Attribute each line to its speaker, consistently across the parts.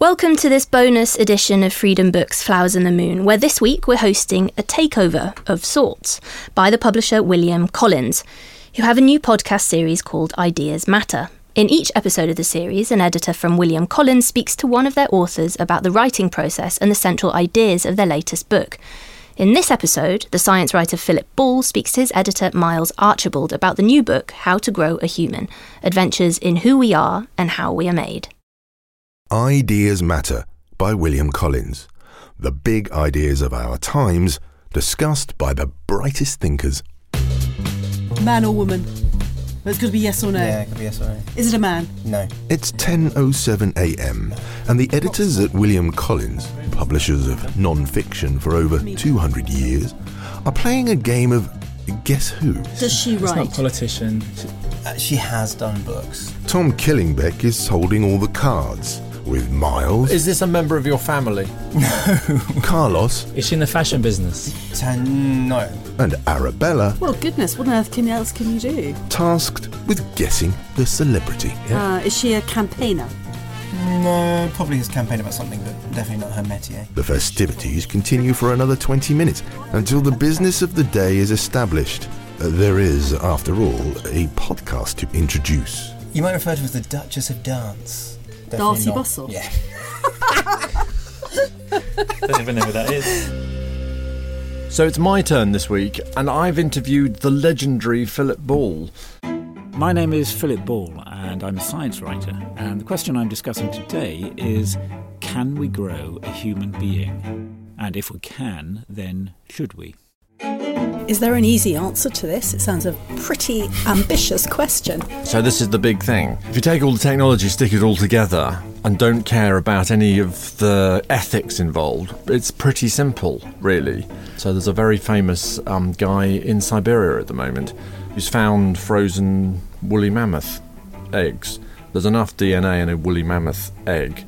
Speaker 1: Welcome to this bonus edition of Freedom Books Flowers and the Moon, where this week we're hosting a takeover of sorts by the publisher William Collins, who have a new podcast series called Ideas Matter. In each episode of the series, an editor from William Collins speaks to one of their authors about the writing process and the central ideas of their latest book. In this episode, the science writer Philip Ball speaks to his editor Miles Archibald about the new book, How to Grow a Human Adventures in Who We Are and How We Are Made.
Speaker 2: Ideas Matter by William Collins. The big ideas of our times discussed by the brightest thinkers.
Speaker 3: Man or woman? It's got to be yes or no.
Speaker 4: Yeah, it could be yes or no.
Speaker 3: Is it a man?
Speaker 4: No.
Speaker 2: It's 10:07 a.m. and the editors at William Collins, publishers of non-fiction for over 200 years, are playing a game of guess who.
Speaker 3: Does she
Speaker 5: It's not
Speaker 3: write?
Speaker 5: a politician.
Speaker 4: Uh, she has done books.
Speaker 2: Tom Killingbeck is holding all the cards with Miles,
Speaker 6: Is this a member of your family? No.
Speaker 2: Carlos,
Speaker 5: Is she in the fashion business?
Speaker 4: Ten, no.
Speaker 2: and Arabella
Speaker 3: well, goodness, what on earth can, else can you do?
Speaker 2: tasked with guessing the celebrity.
Speaker 3: Uh, is she a campaigner?
Speaker 4: No, probably his campaign about something, but definitely not her métier.
Speaker 2: The festivities continue for another 20 minutes until the business of the day is established. Uh, There is, after all, a podcast to introduce.
Speaker 4: You might refer to her as the Duchess of Dance. Definitely
Speaker 3: Darcey
Speaker 4: not.
Speaker 3: Bussell?
Speaker 4: Yeah.
Speaker 5: Don't even know who that is.
Speaker 6: So it's my turn this week, and I've interviewed the legendary Philip Ball.
Speaker 7: My name is Philip Ball, and I'm a science writer. And the question I'm discussing today is can we grow a human being? And if we can, then should we?
Speaker 3: Is there an easy answer to this? It sounds a pretty ambitious question.
Speaker 6: So this is the big thing. If you take all the technology, stick it all together, and don't care about any of the ethics involved, it's pretty simple, really. So there's a very famous um, guy in Siberia at the moment who's found frozen woolly mammoth eggs. There's enough DNA in a woolly mammoth egg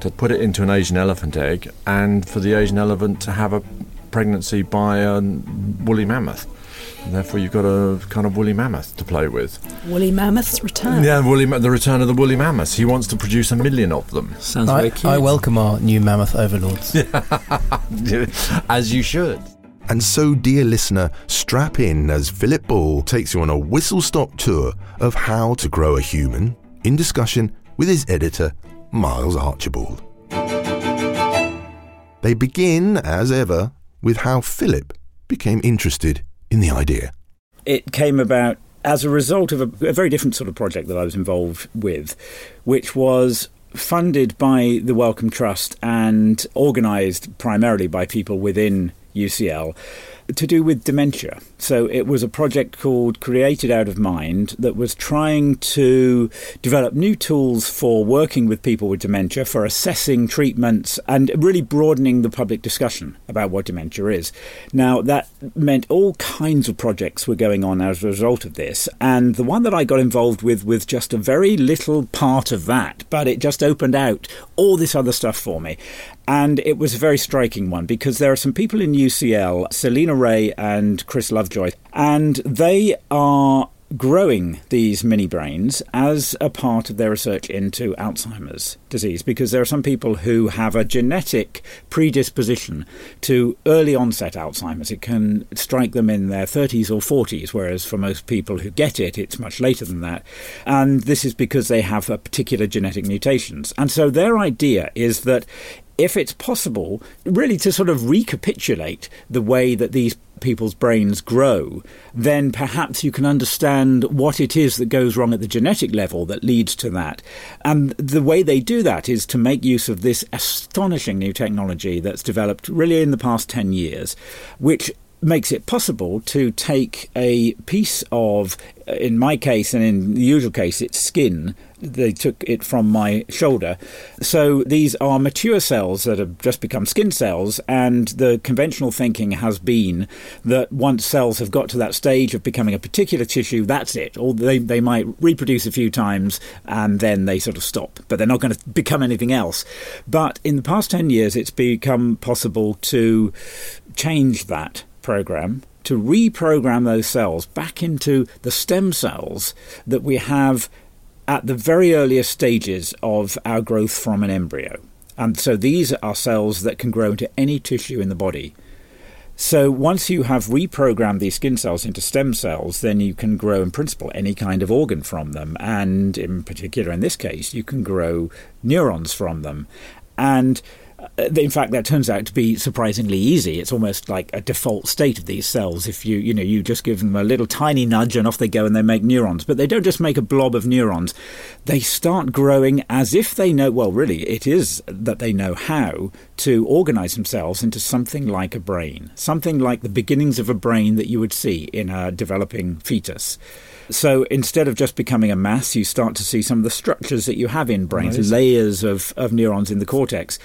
Speaker 6: to put it into an Asian elephant egg, and for the Asian elephant to have a pregnancy by a woolly mammoth. And therefore, you've got a kind of woolly mammoth to play with.
Speaker 3: Woolly Mammoth's return.
Speaker 6: Yeah, woolly, ma- the return of the woolly mammoth. He wants to produce a million of them,
Speaker 7: Sounds
Speaker 4: I,
Speaker 7: very cute.
Speaker 4: I welcome our new mammoth overlords.
Speaker 6: as you should.
Speaker 2: And so, dear listener, strap in as Philip Ball takes you on a whistle stop tour of how to grow a human in discussion with his editor, Miles Archibald. They begin, as ever, with how Philip became interested in the idea.
Speaker 7: it came about as a result of a, a very different sort of project that I was involved with, which was funded by the Wellcome Trust and organised primarily by people within UCL to do with dementia. So it was a project called Created Out of Mind that was trying to develop new tools for working with people with dementia, for assessing treatments, and really broadening the public discussion about what dementia is. Now, that meant all kinds of projects were going on as a result of this, and the one that I got involved with was just a very little part of that, but it just opened out all this other stuff for me. And it was a very striking one because there are some people in UCL, Selina Wray and Chris Lovejoy, and they are growing these mini brains as a part of their research into Alzheimer's disease because there are some people who have a genetic predisposition to early onset Alzheimer's. It can strike them in their 30s or 40s, whereas for most people who get it, it's much later than that. And this is because they have a particular genetic mutations. And so their idea is that if it's possible, really to sort of recapitulate the way that these people's brains grow, then perhaps you can understand what it is that goes wrong at the genetic level that leads to that. And the way they do that is to make use of this astonishing new technology that's developed really in the past 10 years, which makes it possible to take a piece of, in my case and in the usual case, it's skin. They took it from my shoulder. So these are mature cells that have just become skin cells, and the conventional thinking has been that once cells have got to that stage of becoming a particular tissue, that's it. Or they, they might reproduce a few times and then they sort of stop, but they're not going to become anything else. But in the past 10 years, it's become possible to change that program to reprogram those cells back into the stem cells that we have at the very earliest stages of our growth from an embryo. And so these are cells that can grow into any tissue in the body. So once you have reprogrammed these skin cells into stem cells, then you can grow in principle any kind of organ from them. And in particular, in this case, you can grow neurons from them. And Uh, in fact, that turns out to be surprisingly easy. It's almost like a default state of these cells. If you, you know, you just give them a little tiny nudge and off they go and they make neurons. But they don't just make a blob of neurons. They start growing as if they know, well, really, it is that they know how to organize themselves into something like a brain, something like the beginnings of a brain that you would see in a developing fetus. So instead of just becoming a mass, you start to see some of the structures that you have in brains, layers of, of neurons in the cortex.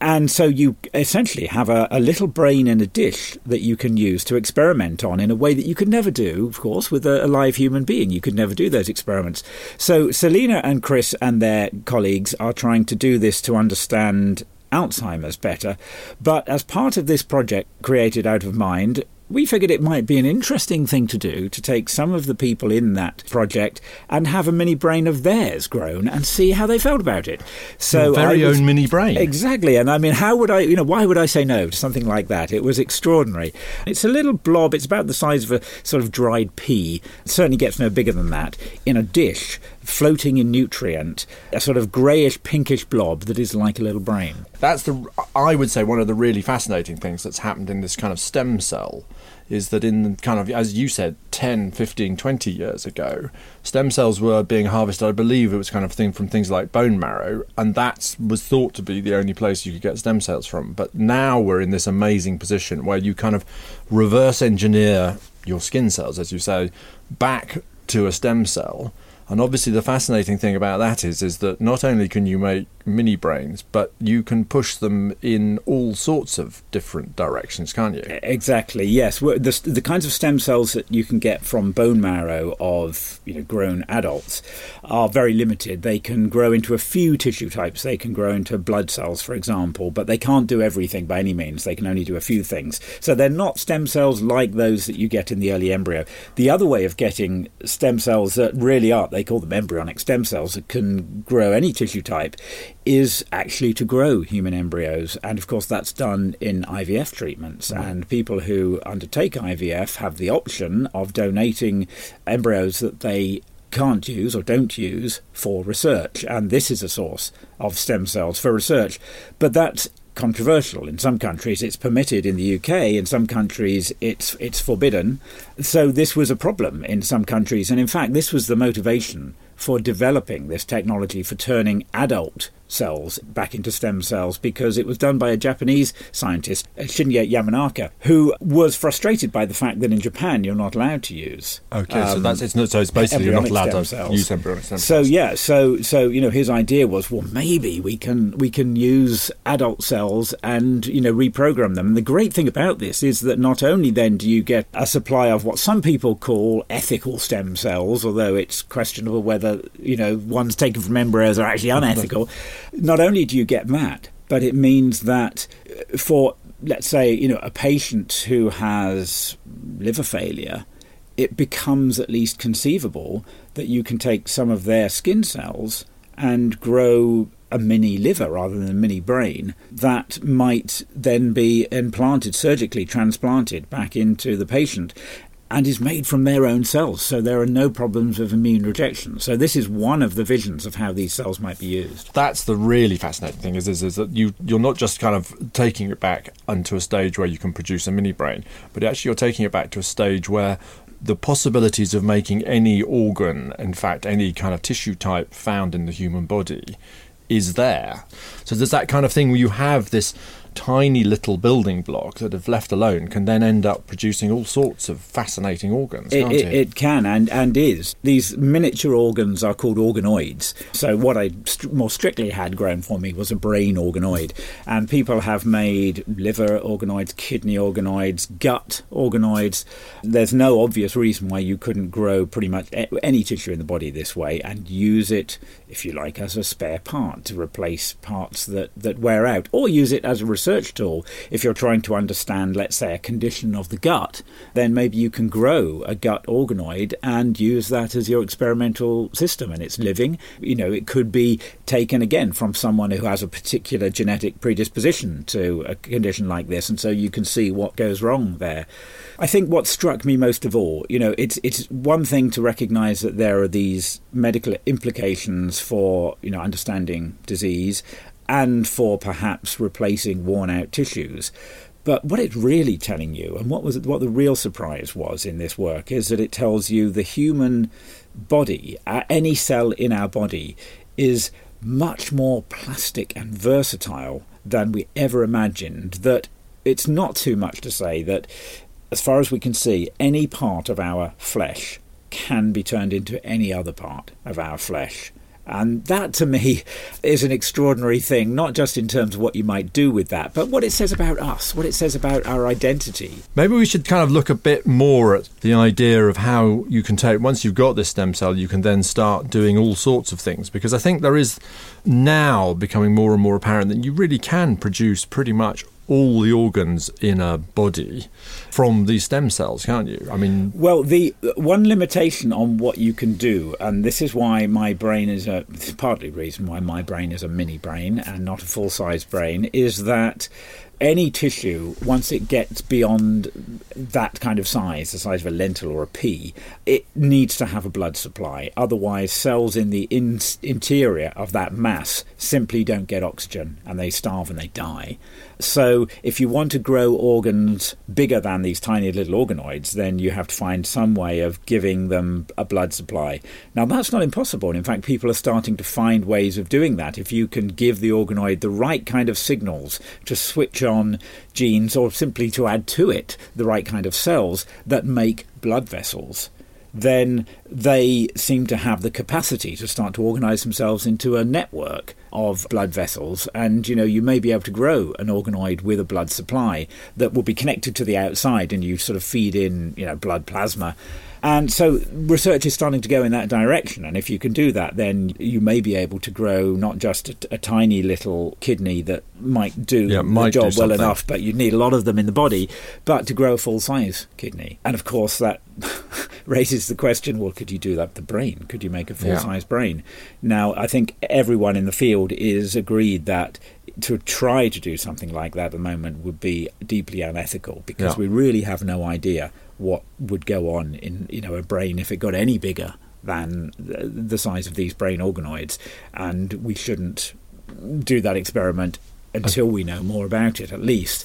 Speaker 7: And so you essentially have a, a, little brain in a dish that you can use to experiment on in a way that you could never do, of course, with a, a live human being. You could never do those experiments. So Selina and Chris and their colleagues are trying to do this to understand Alzheimer's better. But as part of this project created out of mind, we figured it might be an interesting thing to do to take some of the people in that project and have a mini brain of theirs grown and see how they felt about it.
Speaker 6: So Your very was, own mini brain.
Speaker 7: Exactly. And I mean, how would I, you know, why would I say no to something like that? It was extraordinary. It's a little blob, it's about the size of a sort of dried pea. It certainly gets no bigger than that in a dish floating in nutrient, a sort of greyish pinkish blob that is like a little brain.
Speaker 6: That's the I would say one of the really fascinating things that's happened in this kind of stem cell is that in kind of as you said 10 15 20 years ago stem cells were being harvested. I believe it was kind of thing from things like bone marrow and that was thought to be the only place you could get stem cells from. But now we're in this amazing position where you kind of reverse engineer your skin cells as you say back to a stem cell and obviously, the fascinating thing about that is, is that not only can you make mini brains, but you can push them in all sorts of different directions, can't you?
Speaker 7: Exactly. Yes. The, the kinds of stem cells that you can get from bone marrow of you know grown adults are very limited. They can grow into a few tissue types. They can grow into blood cells, for example, but they can't do everything by any means. They can only do a few things. So they're not stem cells like those that you get in the early embryo. The other way of getting stem cells that really are they they call them embryonic stem cells that can grow any tissue type, is actually to grow human embryos. And of course, that's done in IVF treatments. Right. And people who undertake IVF have the option of donating embryos that they can't use or don't use for research. And this is a source of stem cells for research. But that's controversial. In some countries, it's permitted. In the UK, in some countries, it's it's forbidden. So this was a problem in some countries, and in fact, this was the motivation for developing this technology for turning adult cells back into stem cells because it was done by a Japanese scientist, Shinya Yamanaka, who was frustrated by the fact that in Japan you're not allowed to use.
Speaker 6: Okay, um, so that's it's not, so it's basically you're not allowed to use embryonic stem
Speaker 7: cells. So yeah, so so you know his idea was well maybe we can we can use adult cells and you know reprogram them. And the great thing about this is that not only then do you get a supply of what some people call ethical stem cells, although it's questionable whether you know ones taken from embryos are actually unethical not only do you get that, but it means that uh, for let's say you know a patient who has liver failure it becomes at least conceivable that you can take some of their skin cells and grow a mini liver rather than a mini brain that might then be implanted surgically transplanted back into the patient and is made from their own cells, so there are no problems of immune rejection. So this is one of the visions of how these cells might be used.
Speaker 6: That's the really fascinating thing is, is, is that you you're not just kind of taking it back onto a stage where you can produce a mini brain, but actually you're taking it back to a stage where the possibilities of making any organ, in fact, any kind of tissue type found in the human body, is there. So there's that kind of thing where you have this tiny little building block that, if left alone, can then end up producing all sorts of fascinating organs.
Speaker 7: It,
Speaker 6: can't
Speaker 7: it,
Speaker 6: it?
Speaker 7: it can and, and is. These miniature organs are called organoids. So, what I st- more strictly had grown for me was a brain organoid. And people have made liver organoids, kidney organoids, gut organoids. There's no obvious reason why you couldn't grow pretty much any tissue in the body this way and use it, if you like, as a spare part to replace parts that, that wear out, or use it as a research tool. If you're trying to understand, let's say, a condition of the gut, then maybe you can grow a gut organoid and use that as your experimental system and it's living. You know, it could be taken again from someone who has a particular genetic predisposition to a condition like this, and so you can see what goes wrong there. I think what struck me most of all, you know, it's it's one thing to recognise that there are these medical implications for you know understanding disease and for perhaps replacing worn out tissues. But what it's really telling you, and what was what the real surprise was in this work, is that it tells you the human body, uh, any cell in our body, is much more plastic and versatile than we ever imagined. That it's not too much to say that, as far as we can see, any part of our flesh can be turned into any other part of our flesh. And that to me is an extraordinary thing, not just in terms of what you might do with that, but what it says about us, what it says about our identity.
Speaker 6: Maybe we should kind of look a bit more at the idea of how you can take, once you've got this stem cell, you can then start doing all sorts of things. Because I think there is now becoming more and more apparent that you really can produce pretty much all the organs in a body from these stem cells, can't you? I mean,
Speaker 7: well, the one limitation on what you can do, and this is why my brain is a partly reason why my brain is a mini brain and not a full size brain, is that any tissue, once it gets beyond that kind of size, the size of a lentil or a pea, it needs to have a blood supply. Otherwise, cells in the in- interior of that mass simply don't get oxygen and they starve and they die. So, if you want to grow organs bigger than these tiny little organoids, then you have to find some way of giving them a blood supply. Now, that's not impossible. In fact, people are starting to find ways of doing that. If you can give the organoid the right kind of signals to switch on genes or simply to add to it the right kind of cells that make blood vessels. Then they seem to have the capacity to start to organize themselves into a network of blood vessels. And you know you may be able to grow an organoid with a blood supply that will be connected to the outside and you sort of feed in you know blood plasma and so research is starting to go in that direction. And if you can do that, then you may be able to grow not just a, a tiny little kidney that might do
Speaker 6: Yeah,
Speaker 7: the
Speaker 6: might do
Speaker 7: job well enough, but you'd need a lot of them in the body, but to grow a full size kidney. And of course, that raises the question well, could you do that with the brain? Could you make a full size brain? Now, I think everyone in the field is agreed that to try to do something like that at the moment would be deeply unethical because
Speaker 6: Yeah.
Speaker 7: we really have no idea what would go on in you know a brain if it got any bigger than the the size of these brain organoids, and we shouldn't do that experiment until we know more about it, at least.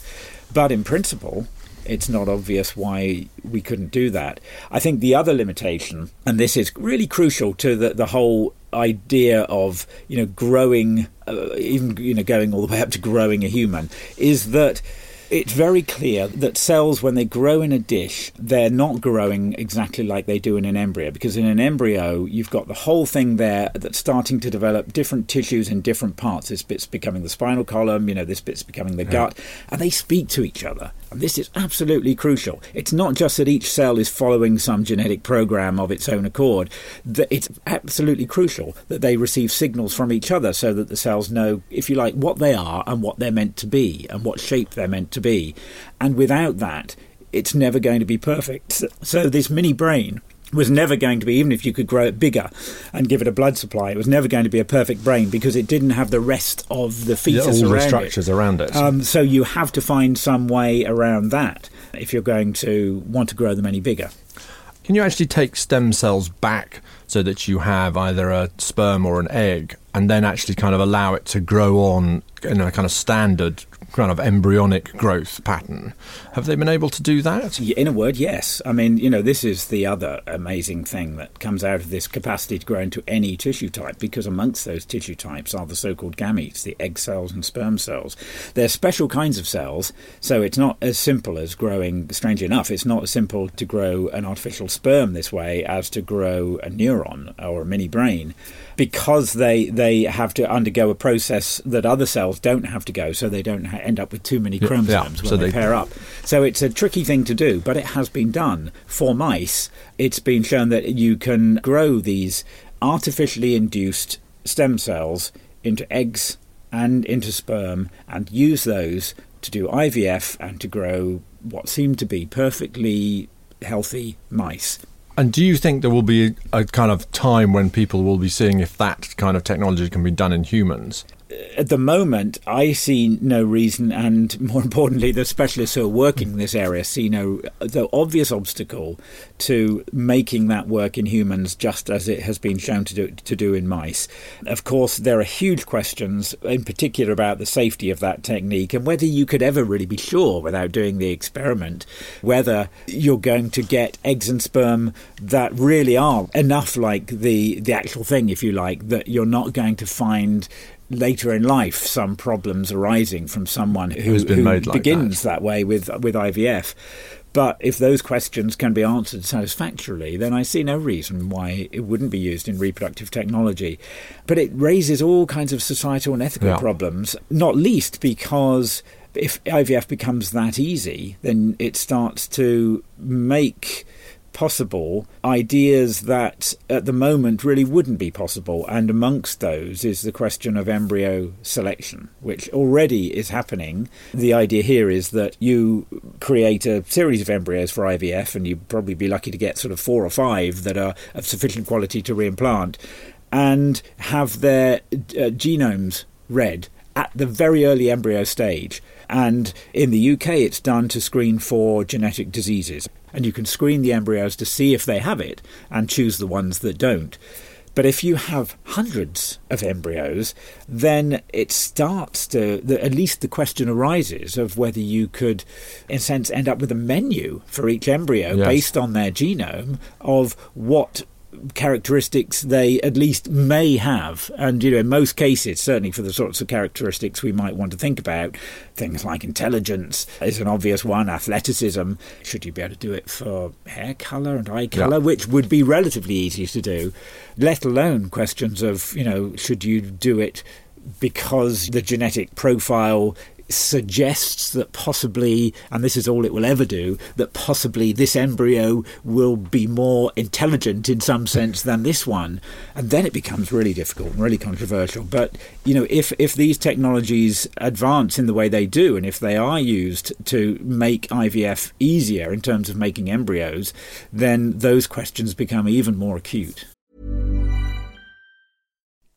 Speaker 7: But in principle, it's not obvious why we couldn't do that. I think the other limitation, and this is really crucial to the, the whole idea of you know growing, uh, even you know going all the way up to growing a human, is that it's very clear that cells, when they grow in a dish, they're not growing exactly like they do in an embryo. Because in an embryo, you've got the whole thing there that's starting to develop different tissues in different parts. This bit's becoming the spinal column, you know, this bit's becoming the gut, and they speak to each other. This is absolutely crucial. It's not just that each cell is following some genetic program of its own accord, that it's absolutely crucial that they receive signals from each other so that the cells know, if you like, what they are and what they're meant to be and what shape they're meant to be. And without that, it's never going to be perfect. So this mini brain was never going to be, even if you could grow it bigger and give it a blood supply, it was never going to be a perfect brain because it didn't have the rest of the features
Speaker 6: all
Speaker 7: around
Speaker 6: the structures
Speaker 7: it.
Speaker 6: around it.
Speaker 7: Um, so you have to find some way around that if you're going to want to grow them any bigger.
Speaker 6: Can you actually take stem cells back so that you have either a sperm or an egg and then actually kind of allow it to grow on in a kind of standard kind of embryonic growth pattern. Have they been able to do that?
Speaker 7: In a word, yes. I mean, you know, this is the other amazing thing that comes out of this capacity to grow into any tissue type, because amongst those tissue types are the so called gametes, the egg cells and sperm cells. They're special kinds of cells, so it's not as simple as growing, strangely enough, it's not as simple to grow an artificial sperm this way as to grow a neuron or a mini brain because they they have to undergo a process that other cells don't have to go, so they don't end up with too many chromosomes
Speaker 6: yeah,
Speaker 7: when
Speaker 6: so
Speaker 7: they,
Speaker 6: they-
Speaker 7: pair up. So it's a tricky thing to do, but it has been done for mice. It's been shown that you can grow these artificially induced stem cells into eggs and into sperm, and use those to do IVF and to grow what seem to be perfectly healthy mice.
Speaker 6: And do you think there will be a, a kind of time when people will be seeing if that kind of technology can be done in humans?
Speaker 7: At the moment, I see no reason, and more importantly, the specialists who are working in this area see no the obvious obstacle to making that work in humans, just as it has been shown to do to do in mice. Of course, there are huge questions, in particular about the safety of that technique and whether you could ever really be sure, without doing the experiment, whether you're going to get eggs and sperm that really are enough like the the actual thing, if you like, that you're not going to find later in life some problems arising from someone who, who
Speaker 6: made like
Speaker 7: begins that. way with with IVF. But if those questions can be answered satisfactorily, then I see no reason why it wouldn't be used in reproductive technology. But it raises all kinds of societal and ethical
Speaker 6: Yeah.
Speaker 7: problems, not least because if IVF becomes that easy, then it starts to make possible ideas that at the moment really wouldn't be possible. And amongst those is the question of embryo selection, which already is happening. The idea here is that you create a series of embryos for IVF, and you'd probably be lucky to get sort of four or five that are of sufficient quality to reimplant, and have their uh, genomes read at the very early embryo stage. And in the UK, it's done to screen for genetic diseases. And you can screen the embryos to see if they have it and choose the ones that don't. But if you have hundreds of embryos, then it starts to, the, at least the question arises of whether you could, in a sense, end up with a menu for each embryo
Speaker 6: Yes.
Speaker 7: based on their genome of what characteristics they at least may have. And, you know, in most cases, certainly for the sorts of characteristics we might want to think about, things like intelligence is an obvious one, athleticism. Should you be able to do it for hair colour and eye colour, which would be relatively easy to do, let alone questions of, you know, should you do it because the genetic profile suggests that possibly, and this is all it will ever do, that possibly this embryo will be more intelligent in some sense than this one. And then it becomes really difficult and really controversial. But, you know, if, if these technologies advance in the way they do, and if they are used to make IVF easier in terms of making embryos, then those questions become even more acute.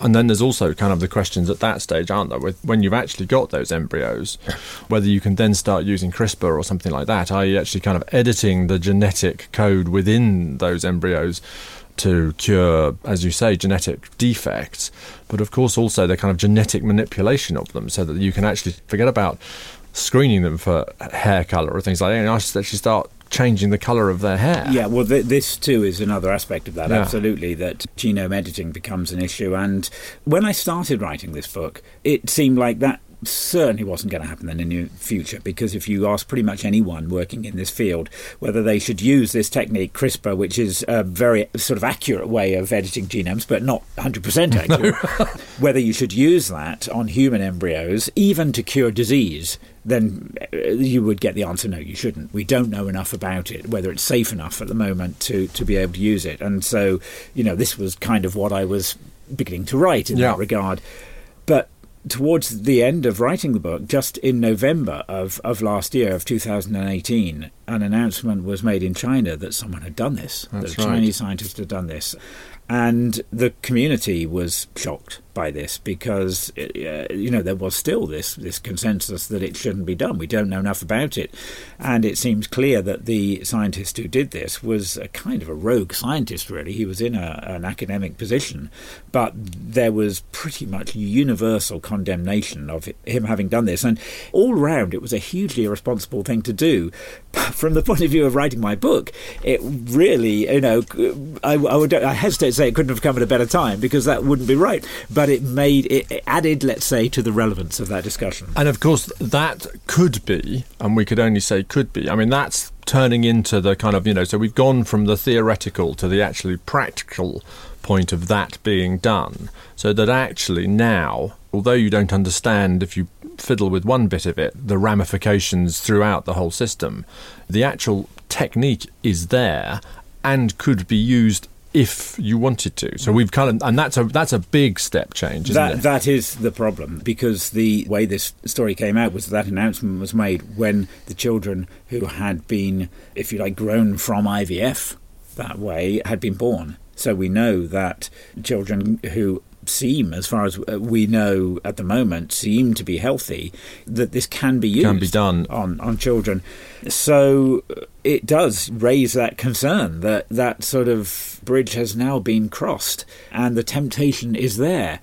Speaker 6: And then there's also kind of the questions at that stage, aren't there? With when you've actually got those embryos, whether you can then start using CRISPR or something like that, are you actually kind of editing the genetic code within those embryos to cure, as you say, genetic defects, but of course also the kind of genetic manipulation of them, so that you can actually forget about screening them for hair color or things like that, and actually start changing the color of their hair.
Speaker 7: Yeah, well, th- this too is another aspect of that.
Speaker 6: Yeah.
Speaker 7: Absolutely, that genome editing becomes an issue. And when I started writing this book, it seemed like that certainly wasn't going to happen in the near future because if you ask pretty much anyone working in this field whether they should use this technique CRISPR which is a very sort of accurate way of editing genomes but not 100% accurate whether you should use that on human embryos even to cure disease then uh, you would get the answer no you shouldn't we don't know enough about it whether it's safe enough at the moment to to be able to use it and so you know this was kind of what I was beginning to write in
Speaker 6: Yeah.
Speaker 7: that regard but towards the end of writing the book, just in November of, of last year, of 2018, an announcement was made in China that someone had done this,
Speaker 6: That's
Speaker 7: that a
Speaker 6: right.
Speaker 7: Chinese scientist had done this. And the community was shocked by this because, uh, you know, there was still this, this consensus that it shouldn't be done. We don't know enough about it. And it seems clear that the scientist who did this was a kind of a rogue scientist, really. He was in a, an academic position, but there was pretty much universal condemnation of him having done this. And all round, it was a hugely irresponsible thing to do. From the point of view of writing my book, it really, you know, I, I would I hesitate to say it couldn't have come at a better time because that wouldn't be right. But it made it, it added, let's say, to the relevance of that discussion.
Speaker 6: And of course, that could be, and we could only say could be. I mean, that's turning into the kind of, you know, so we've gone from the theoretical to the actually practical point of that being done. So that actually now, although you don't understand if you fiddle with one bit of it, the ramifications throughout the whole system, the actual technique is there and could be used if you wanted to. So we've kind of, and that's a that's a big step change, isn't
Speaker 7: that
Speaker 6: it?
Speaker 7: that is the problem because the way this story came out was that announcement was made when the children who had been, if you like, grown from IVF that way had been born. So we know that children who seem, as far as uh, we know at the moment, seem to be healthy, that this can be used
Speaker 6: Can be done.
Speaker 7: on, on children. So uh, it does raise that concern that that sort of bridge has now been crossed and the temptation is there.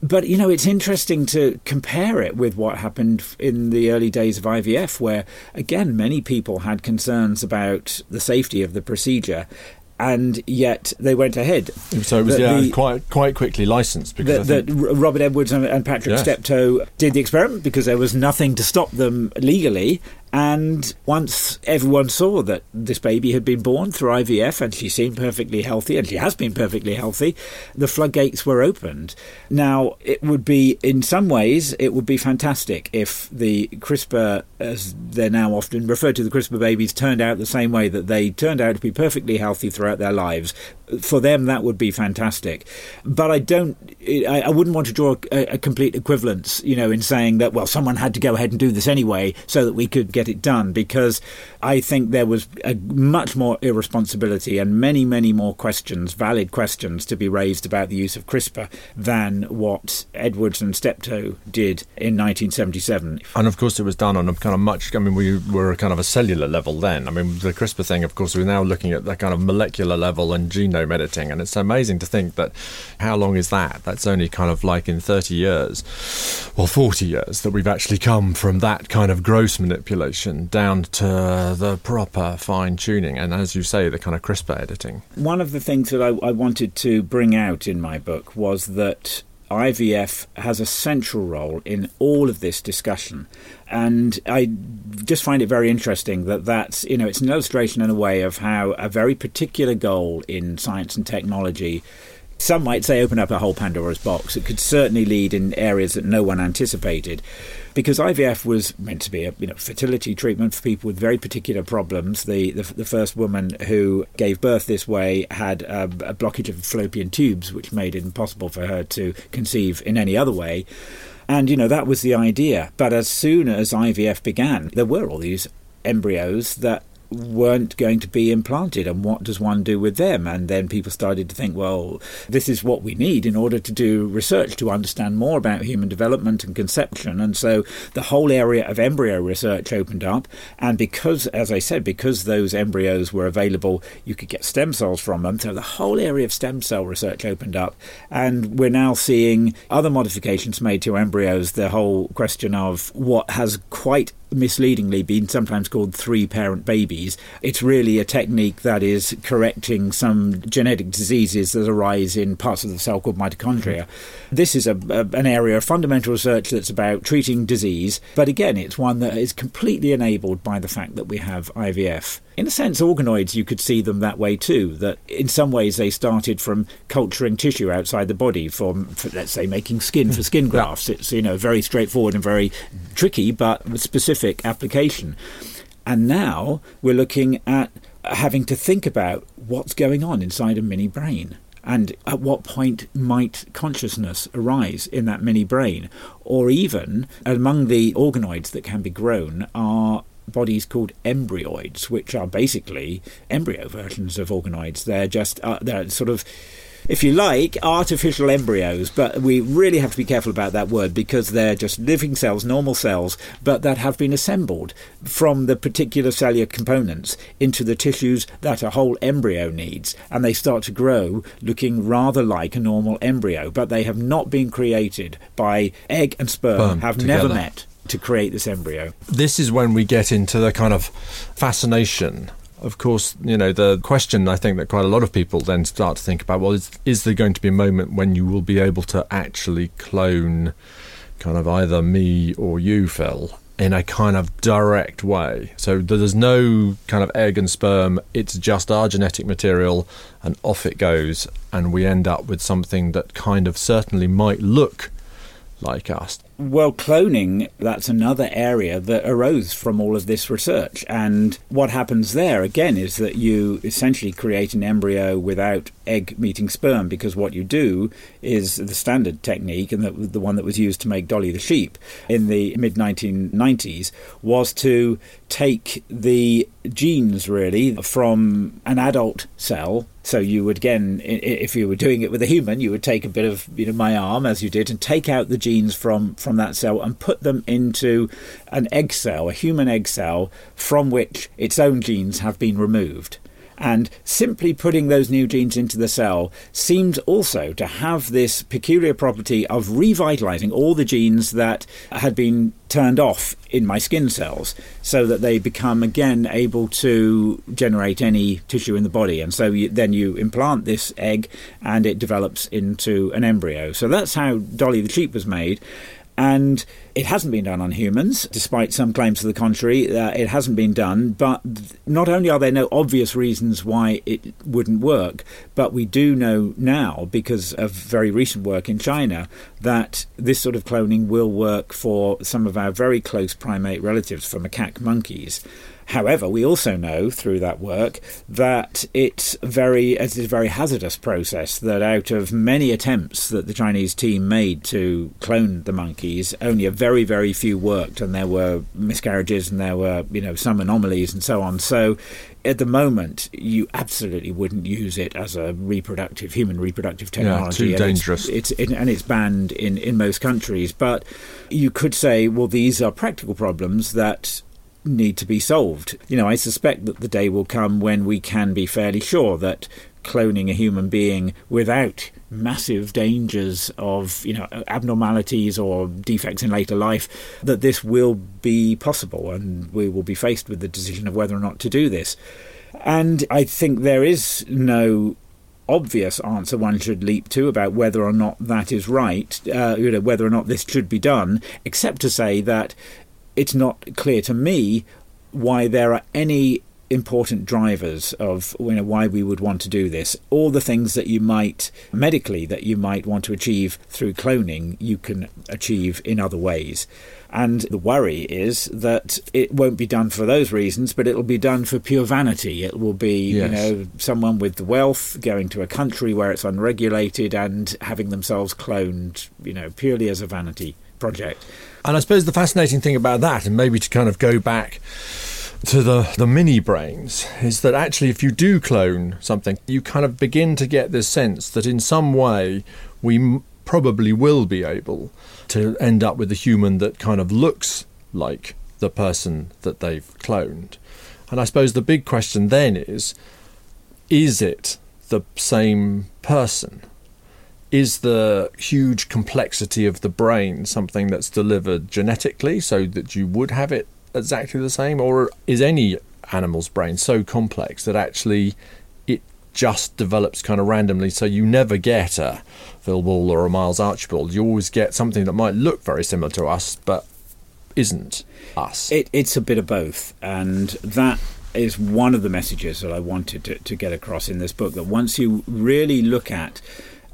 Speaker 7: But you know, it's interesting to compare it with what happened in the early days of IVF, where again many people had concerns about the safety of the procedure, and yet they went ahead.
Speaker 6: So it was
Speaker 7: The-
Speaker 6: yeah,
Speaker 7: the-
Speaker 6: quite quite quickly licensed because think-
Speaker 7: Robert Edwards and, and Patrick
Speaker 6: Yes.
Speaker 7: Steptoe did the experiment because there was nothing to stop them legally. And once everyone saw that this baby had been born through IVF and she seemed perfectly healthy, and she has been perfectly healthy, the floodgates were opened. Now, it would be, in some ways, it would be fantastic if the CRISPR, as they're now often referred to, the CRISPR babies turned out the same way that they turned out to be perfectly healthy throughout their lives for them that would be fantastic. But I don't, I, I wouldn't want to draw a, a, complete equivalence, you know, in saying that well, someone had to go ahead and do this anyway so that we could get it done, because I think there was a much more irresponsibility and many, many more questions, valid questions, to be raised about the use of CRISPR than what Edwards and Steptoe did in 1977.
Speaker 6: And of course, it was done on a kind of much. I mean, we were kind of a cellular level then. I mean, the CRISPR thing, of course, we're now looking at the kind of molecular level and genome editing, and it's amazing to think that how long is that? That's only kind of like in 30 years or 40 years that we've actually come from that kind of gross manipulation down to the proper fine tuning, and as you say, the kind of CRISPR editing.
Speaker 7: One of the things that I, I wanted to bring out in my book was that IVF has a central role in all of this discussion. And I just find it very interesting that that's, you know, it's an illustration in a way of how a very particular goal in science and technology some might say open up a whole Pandora's box. It could certainly lead in areas that no one anticipated, because IVF was meant to be a you know fertility treatment for people with very particular problems. The the, the first woman who gave birth this way had a, a blockage of fallopian tubes, which made it impossible for her to conceive in any other way. And you know that was the idea. But as soon as IVF began, there were all these embryos that weren't going to be implanted and what does one do with them? And then people started to think well this is what we need in order to do research to understand more about human development and conception. And so the whole area of embryo research opened up and because as i said because those embryos were available you could get stem cells from them. So the whole area of stem cell research opened up and we're now seeing other modifications made to embryos. The whole question of what has quite misleadingly been sometimes called three parent babies. It's really a technique that is correcting some genetic diseases that arise in parts of the cell called mitochondria. This is a, a, an area of fundamental research that's about treating disease, but again, it's one that is completely enabled by the fact that we have IVF. In a sense, organoids, you could see them that way too, that in some ways they started from culturing tissue outside the body, from, for, let's say, making skin for skin grafts. It's, you know, very straightforward and very tricky, but specific application. And now we're looking at having to think about what's going on inside a mini brain and at what point might consciousness arise in that mini brain or even among the organoids that can be grown are bodies called embryoids, which are basically embryo versions of organoids. They're just uh, they're sort of if you like, artificial embryos, but we really have to be careful about that word because they're just living cells, normal cells, but that have been assembled from the particular cellular components into the tissues that a whole embryo needs. And they start to grow looking rather like a normal embryo, but they have not been created by egg and sperm, have together. never met to create this embryo.
Speaker 6: This is when we get into the kind of fascination of course, you know, the question I think that quite a lot of people then start to think about well, is, is there going to be a moment when you will be able to actually clone kind of either me or you, Phil, in a kind of direct way? So there's no kind of egg and sperm, it's just our genetic material, and off it goes, and we end up with something that kind of certainly might look like us.
Speaker 7: Well, cloning, that's another area that arose from all of this research. And what happens there, again, is that you essentially create an embryo without egg meeting sperm, because what you do is the standard technique, and the, the one that was used to make Dolly the sheep in the mid 1990s, was to take the genes really from an adult cell so you would again, if you were doing it with a human, you would take a bit of you know my arm as you did and take out the genes from from that cell and put them into an egg cell, a human egg cell, from which its own genes have been removed. And simply putting those new genes into the cell seems also to have this peculiar property of revitalizing all the genes that had been turned off in my skin cells so that they become again able to generate any tissue in the body. And so you, then you implant this egg and it develops into an embryo. So that's how Dolly the sheep was made and it hasn't been done on humans, despite some claims to the contrary. Uh, it hasn't been done, but not only are there no obvious reasons why it wouldn't work, but we do know now, because of very recent work in China, that this sort of cloning will work for some of our very close primate relatives, for macaque monkeys. However, we also know through that work that it's very it's a very hazardous process. That out of many attempts that the Chinese team made to clone the monkeys, only a very very few worked, and there were miscarriages and there were you know some anomalies and so on. So at the moment, you absolutely wouldn't use it as a reproductive human reproductive technology.
Speaker 6: Yeah, too dangerous.
Speaker 7: It's, it's it, and it's banned in in most countries. But you could say, well, these are practical problems that need to be solved. You know, I suspect that the day will come when we can be fairly sure that cloning a human being without massive dangers of you know abnormalities or defects in later life that this will be possible and we will be faced with the decision of whether or not to do this and i think there is no obvious answer one should leap to about whether or not that is right, uh, you know, whether or not this should be done, except to say that it's not clear to me why there are any important drivers of you know, why we would want to do this. All the things that you might medically that you might want to achieve through cloning, you can achieve in other ways. And the worry is that it won't be done for those reasons, but it'll be done for pure vanity. It will be, yes. you know, someone with the wealth going to a country where it's unregulated and having themselves cloned, you know, purely as a vanity project.
Speaker 6: And I suppose the fascinating thing about that, and maybe to kind of go back to the, the mini brains is that actually, if you do clone something, you kind of begin to get this sense that in some way we m- probably will be able to end up with a human that kind of looks like the person that they've cloned. And I suppose the big question then is is it the same person? Is the huge complexity of the brain something that's delivered genetically so that you would have it exactly the same, or is any animal's brain so complex that actually it just develops kind of randomly, so you never get a Phil Ball or a Miles Archibald. You always get something that might look very similar to us, but isn't us.
Speaker 7: It, it's a bit of both, and that is one of the messages that I wanted to, to get across in this book. That once you really look at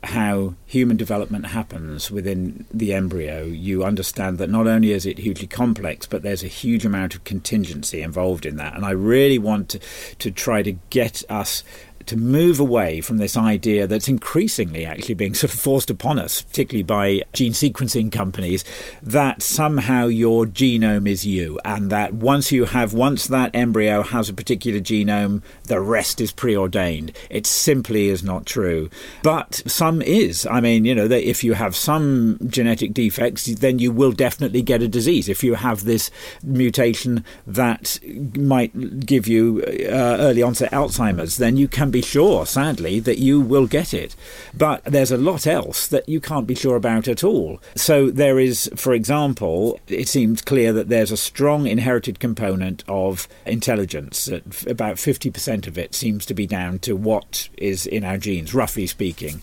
Speaker 7: how human development happens within the embryo, you understand that not only is it hugely complex, but there's a huge amount of contingency involved in that. And I really want to, to try to get us to move away from this idea that's increasingly actually being sort of forced upon us, particularly by gene sequencing companies, that somehow your genome is you, and that once you have, once that embryo has a particular genome, the rest is preordained. It simply is not true. But some is. I mean, you know, that if you have some genetic defects, then you will definitely get a disease. If you have this mutation that might give you uh, early onset Alzheimer's, then you can be sure, sadly, that you will get it. But there's a lot else that you can't be sure about at all. So there is, for example, it seems clear that there's a strong inherited component of intelligence. About 50% of it seems to be down to what is in our genes, roughly speaking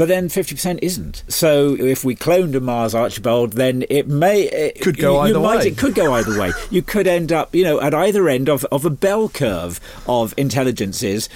Speaker 7: but then 50% isn't. So if we cloned a Miles Archibald, then it may. It
Speaker 6: could go either
Speaker 7: might,
Speaker 6: way.
Speaker 7: It could go either way. You could end up, you know, at either end of, of a bell curve of intelligences.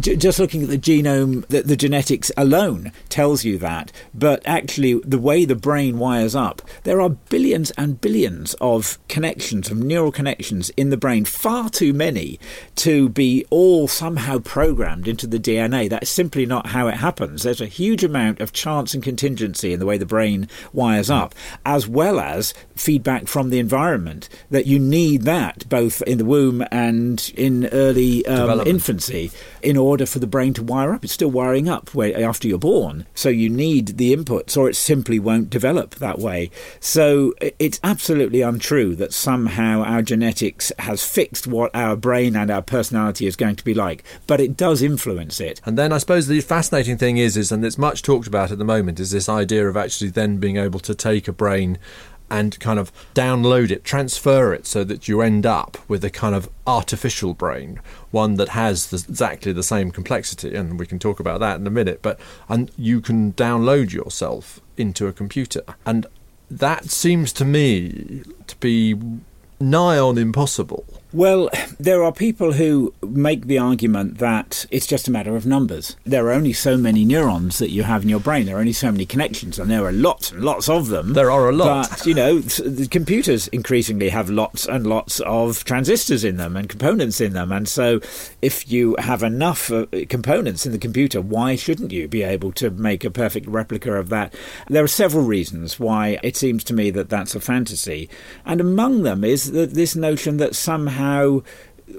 Speaker 7: J- just looking at the genome, the, the genetics alone tells you that. But actually, the way the brain wires up, there are billions and billions of connections, of neural connections in the brain, far too many to be all somehow programmed into the DNA. That's simply not how it happens. There's a huge amount of chance and contingency in the way the brain wires up, as well as feedback from the environment. That you need that both in the womb and in early um, infancy in order for the brain to wire up. It's still wiring up after you're born, so you need the inputs, or it simply won't develop that way. So it's absolutely untrue that somehow our genetics has fixed what our brain and our personality is going to be like, but it does influence it.
Speaker 6: And then I suppose the fascinating thing is, is and it's much talked about at the moment, is this idea of actually then being able to take a brain and kind of download it, transfer it so that you end up with a kind of artificial brain, one that has the, exactly the same complexity, and we can talk about that in a minute. But and you can download yourself into a computer, and that seems to me to be nigh on impossible
Speaker 7: Well, there are people who make the argument that it's just a matter of numbers. There are only so many neurons that you have in your brain. There are only so many connections, and there are lots and lots of them.
Speaker 6: There are a lot.
Speaker 7: But, you know, the computers increasingly have lots and lots of transistors in them and components in them. And so, if you have enough uh, components in the computer, why shouldn't you be able to make a perfect replica of that? There are several reasons why it seems to me that that's a fantasy. And among them is that this notion that somehow how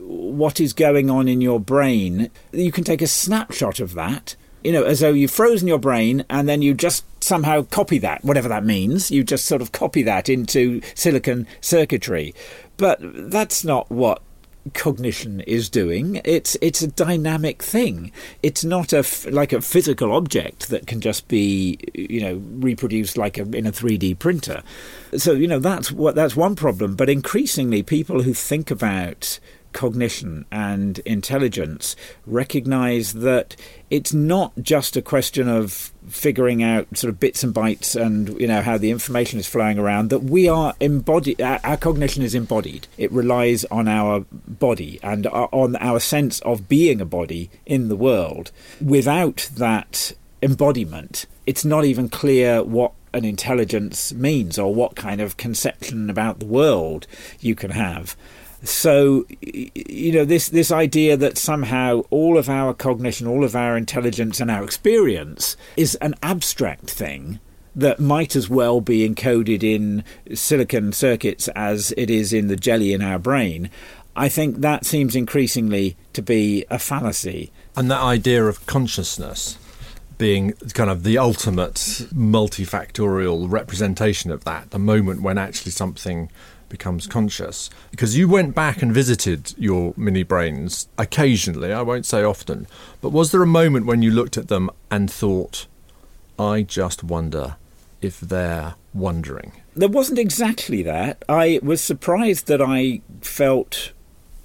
Speaker 7: what is going on in your brain, you can take a snapshot of that, you know, as though you've frozen your brain and then you just somehow copy that, whatever that means. You just sort of copy that into silicon circuitry. But that's not what cognition is doing. It's it's a dynamic thing. It's not a f- like a physical object that can just be you know reproduced like a, in a 3D printer. So you know that's what that's one problem. But increasingly, people who think about cognition and intelligence recognize that it's not just a question of figuring out sort of bits and bytes and you know how the information is flowing around that we are embodied our, our cognition is embodied. It relies on our body and uh, on our sense of being a body in the world. Without that embodiment it's not even clear what an intelligence means or what kind of conception about the world you can have so, you know, this, this idea that somehow all of our cognition, all of our intelligence, and our experience is an abstract thing that might as well be encoded in silicon circuits as it is in the jelly in our brain. I think that seems increasingly to be a fallacy.
Speaker 6: And that idea of consciousness being kind of the ultimate multifactorial representation of that, the moment when actually something becomes conscious. Because you went back and visited your mini brains occasionally, I won't say often, but was there a moment when you looked at them and thought, I just wonder if they're wondering?
Speaker 7: There wasn't exactly that. I was surprised that I felt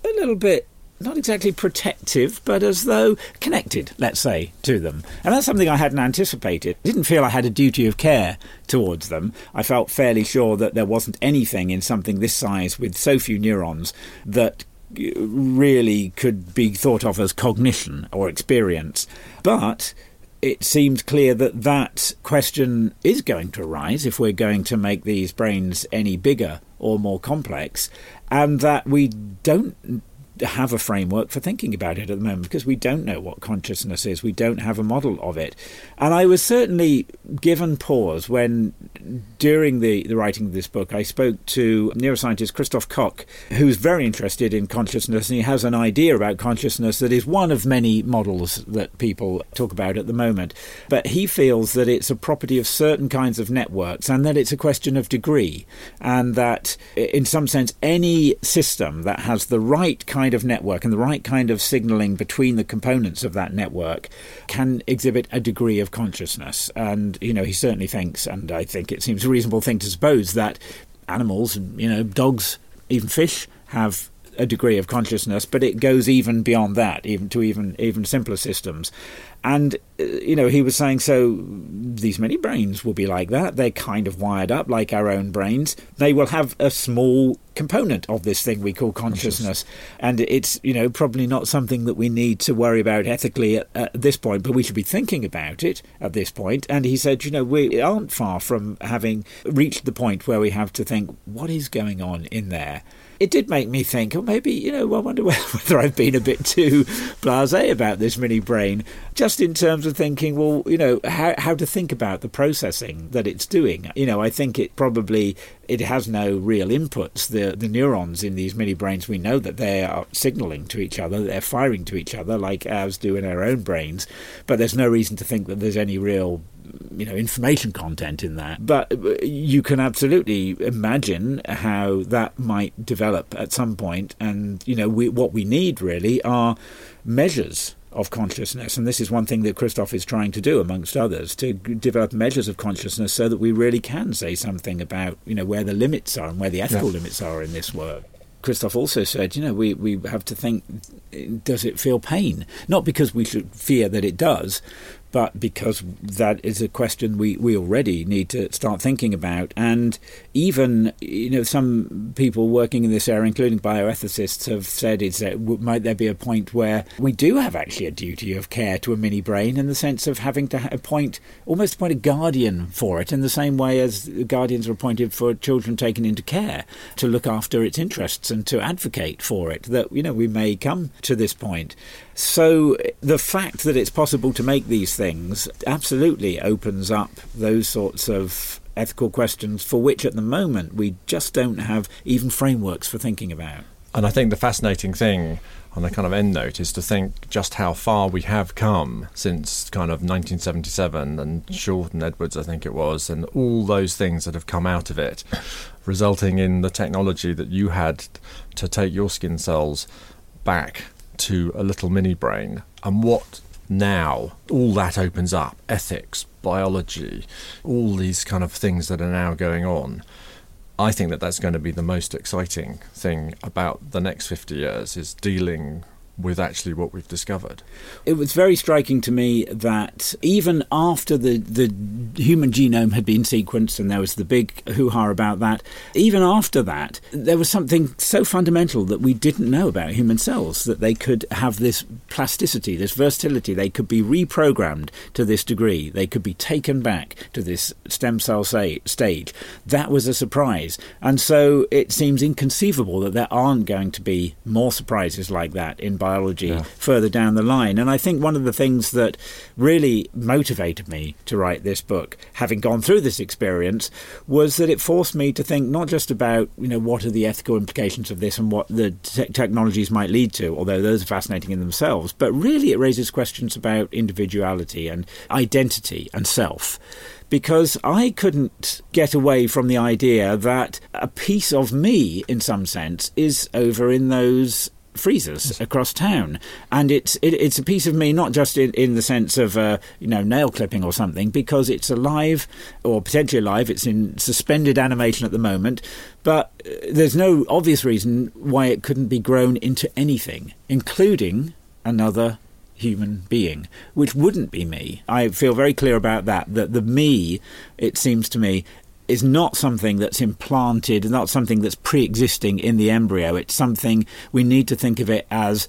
Speaker 7: a little bit not exactly protective, but as though connected, let's say, to them. And that's something I hadn't anticipated. I didn't feel I had a duty of care towards them. I felt fairly sure that there wasn't anything in something this size with so few neurons that uh, really could be thought of as cognition or experience. But it seems clear that that question is going to arise if we're going to make these brains any bigger or more complex, and that we don't have a framework for thinking about it at the moment because we don't know what consciousness is. We don't have a model of it. And I was certainly given pause when, during the, the writing of this book, I spoke to neuroscientist Christoph Koch, who's very interested in consciousness and he has an idea about consciousness that is one of many models that people talk about at the moment. But he feels that it's a property of certain kinds of networks and that it's a question of degree. And that, in some sense, any system that has the right kind kind of network and the right kind of signaling between the components of that network can exhibit a degree of consciousness. And, you know, he certainly thinks, and I think it seems a reasonable thing to suppose, that animals, you know, dogs, even fish, have a degree of consciousness, but it goes even beyond that, even to even even simpler systems. And, uh, you know, he was saying, so these mini brains will be like that. They're kind of wired up like our own brains. They will have a small component of this thing we call consciousness. And it's, you know, probably not something that we need to worry about ethically at, at, this point, but we should be thinking about it at this point. And he said, you know, we aren't far from having reached the point where we have to think, what is going on in there? it did make me think, or oh, maybe, you know, I wonder whether I've been a bit too blase about this mini brain, just in terms of thinking, well, you know, how, how to think about the processing that it's doing. You know, I think it probably it has no real inputs. The the neurons in these mini brains, we know that they are signaling to each other, they're firing to each other like ours do in our own brains, but there's no reason to think that there's any real you know information content in that but uh, you can absolutely imagine how that might develop at some point and you know we, what we need really are measures of consciousness. And this is one thing that Christoph is trying to do, amongst others, to develop measures of consciousness so that we really can say something about, you know, where the limits are and where the ethical yeah. limits are in this work. Christoph also said, you know, we, we have to think, does it feel pain? Not because we should fear that it does, but because that is a question we, we already need to start thinking about. And even, you know, some people working in this area, including bioethicists, have said is that might there be a point where we do have actually a duty of care to a mini brain in the sense of having to appoint, almost appoint a guardian for it in the same way as guardians are appointed for children taken into care to look after its interests and to advocate for it, that, you know, we may come to this point. So the fact that it's possible to make these things absolutely opens up those sorts of ethical questions for which at the moment we just don't have even frameworks for thinking about.
Speaker 6: And I think the fascinating thing on a kind of end note is to think just how far we have come since kind of 1977 and Short and Edwards, I think it was, and all those things that have come out of it, resulting in the technology that you had to take your skin cells back to a little mini brain and what now? All that opens up. Ethics biology all these kind of things that are now going on. I think that that's going to be the most exciting thing about the next 50 years is dealing with actually what we've discovered.
Speaker 7: It was very striking to me that even after the, the human genome had been sequenced and there was the big hoo ha about that, even after that, there was something so fundamental that we didn't know about human cells that they could have this plasticity, this versatility. They could be reprogrammed to this degree, they could be taken back to this stem cell say, stage. That was a surprise. And so it seems inconceivable that there aren't going to be more surprises like that in biology yeah. further down the line. And I think one of the things that really motivated me to write this book, having gone through this experience, was that it forced me to think not just about you know what are the ethical implications of this and what the te- technologies might lead to, although those are fascinating in themselves, but really it raises questions about individuality and identity and self because I couldn't get away from the idea that a piece of me, in some sense, is over in those freezers across town, and it's it, it's a piece of me not just in, in the sense of uh, you know nail clipping or something, because it's alive or potentially alive. It's in suspended animation at the moment, but uh, there's no obvious reason why it couldn't be grown into anything, including another human being, which wouldn't be me. I feel very clear about that. That the me, it seems to me, is not something that's implanted, not something that's pre existing in the embryo. It's something we need to think of it as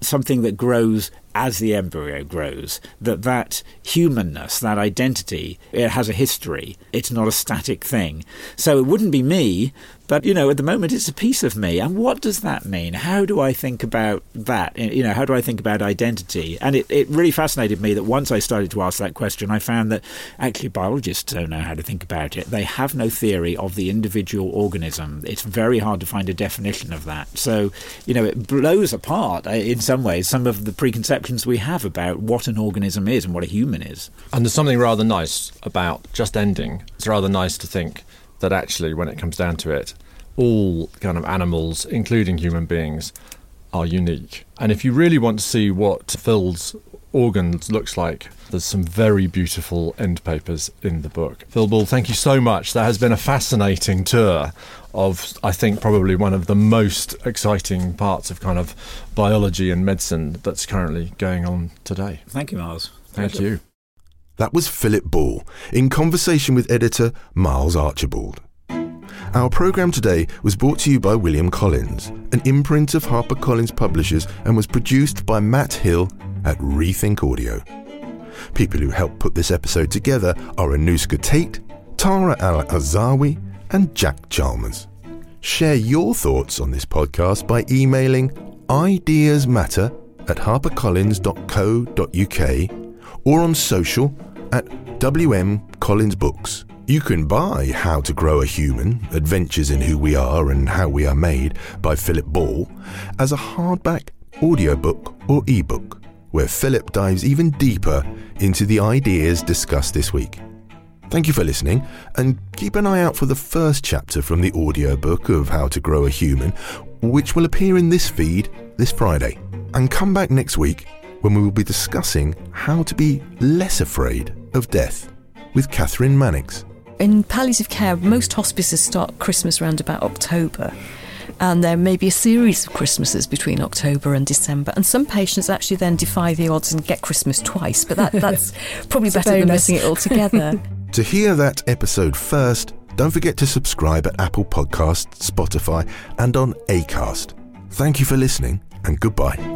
Speaker 7: something that grows as the embryo grows that that humanness that identity it has a history it's not a static thing so it wouldn't be me but you know at the moment it's a piece of me. And what does that mean? How do i think about that? You know how do i think about identity? And it, it really fascinated me that once i started to ask that question i found that actually biologists don't know how to think about it. They have no theory of the individual organism. It's very hard to find a definition of that. So you know it blows apart uh, in some ways some of the preconceptions we have about what an organism is and what a human is.
Speaker 6: And there's something rather nice about just ending. It's rather nice to think that actually, when it comes down to it, all kind of animals, including human beings, are unique. And if you really want to see what Phil's organs looks like, there's some very beautiful end papers in the book. Phil Ball, thank you so much. That has been a fascinating tour of, I think, probably one of the most exciting parts of kind of biology and medicine that's currently going on today.
Speaker 7: Thank you, Miles.
Speaker 6: Thank Pleasure. you.
Speaker 2: That was Philip Ball in conversation with editor Miles Archibald. Our programme today was brought to you by William Collins, an imprint of HarperCollins Publishers, and was produced by Matt Hill at Rethink Audio. People who helped put this episode together are Anuska Tate, Tara Al Azawi, and Jack Chalmers. Share your thoughts on this podcast by emailing ideasmatter at harpercollins.co.uk or on social at WM Collins Books. You can buy How to Grow a Human Adventures in Who We Are and How We Are Made by Philip Ball as a hardback, audiobook, or ebook, where Philip dives even deeper into the ideas discussed this week. Thank you for listening, and keep an eye out for the first chapter from the audiobook of How to Grow a Human, which will appear in this feed this Friday. And come back next week when we will be discussing how to be less afraid of death with Kathryn Mannix.
Speaker 8: In palliative care, most hospices start Christmas around about October. And there may be a series of Christmases between October and December. And some patients actually then defy the odds and get Christmas twice, but that, that's probably better than missing it altogether.
Speaker 2: to hear that episode first, don't forget to subscribe at Apple Podcasts, Spotify, and on ACAST. Thank you for listening, and goodbye.